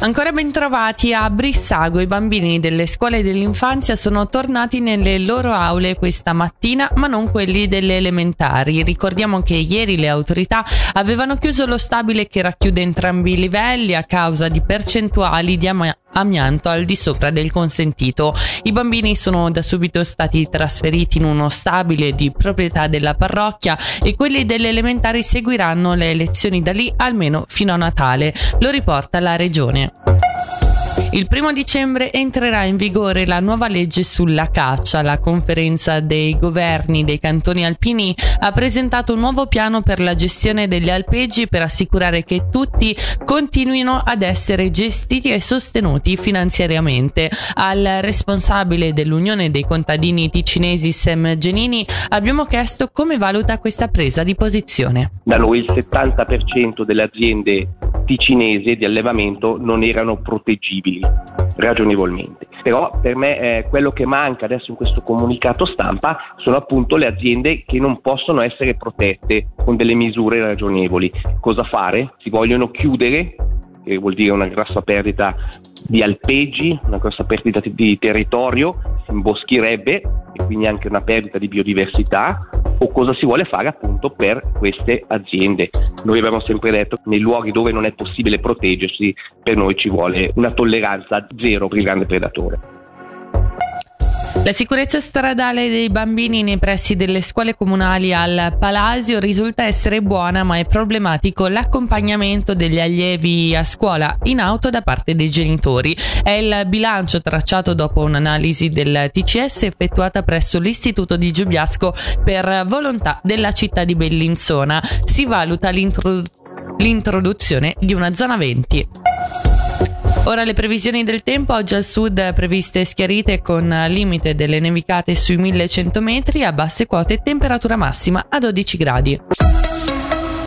Ancora ben trovati a Brissago, i bambini delle scuole dell'infanzia sono tornati nelle loro aule questa mattina, ma non quelli delle elementari. Ricordiamo che ieri le autorità avevano chiuso lo stabile che racchiude entrambi i livelli a causa di percentuali di am- amianto al di sopra del consentito. I bambini sono da subito stati trasferiti in uno stabile di proprietà della parrocchia e quelli delle elementari seguiranno le lezioni da lì almeno fino a Natale. Lo riporta la regione. Il primo dicembre entrerà in vigore la nuova legge sulla caccia. La conferenza dei governi dei cantoni alpini ha presentato un nuovo piano per la gestione degli alpeggi per assicurare che tutti continuino ad essere gestiti e sostenuti finanziariamente. Al responsabile dell'Unione dei contadini ticinesi Sam Genini abbiamo chiesto come valuta questa presa di posizione. Da noi il 70% delle aziende ticinesi di allevamento non erano proteggibili ragionevolmente. Però per me eh, quello che manca adesso in questo comunicato stampa sono appunto le aziende che non possono essere protette con delle misure ragionevoli. Cosa fare? Si vogliono chiudere che vuol dire una grossa perdita di alpeggi, una grossa perdita di territorio, si imboschirebbe e quindi anche una perdita di biodiversità o cosa si vuole fare appunto per queste aziende. Noi abbiamo sempre detto che nei luoghi dove non è possibile proteggersi per noi ci vuole una tolleranza zero per il grande predatore. La sicurezza stradale dei bambini nei pressi delle scuole comunali al Palasio risulta essere buona, ma è problematico l'accompagnamento degli allievi a scuola in auto da parte dei genitori. È il bilancio tracciato dopo un'analisi del TCS effettuata presso l'Istituto di Giubiasco per volontà della città di Bellinzona. Si valuta l'introduzione di una zona 20. Ora le previsioni del tempo, oggi al sud previste schiarite con limite delle nevicate sui 1100 metri a basse quote e temperatura massima a 12 gradi.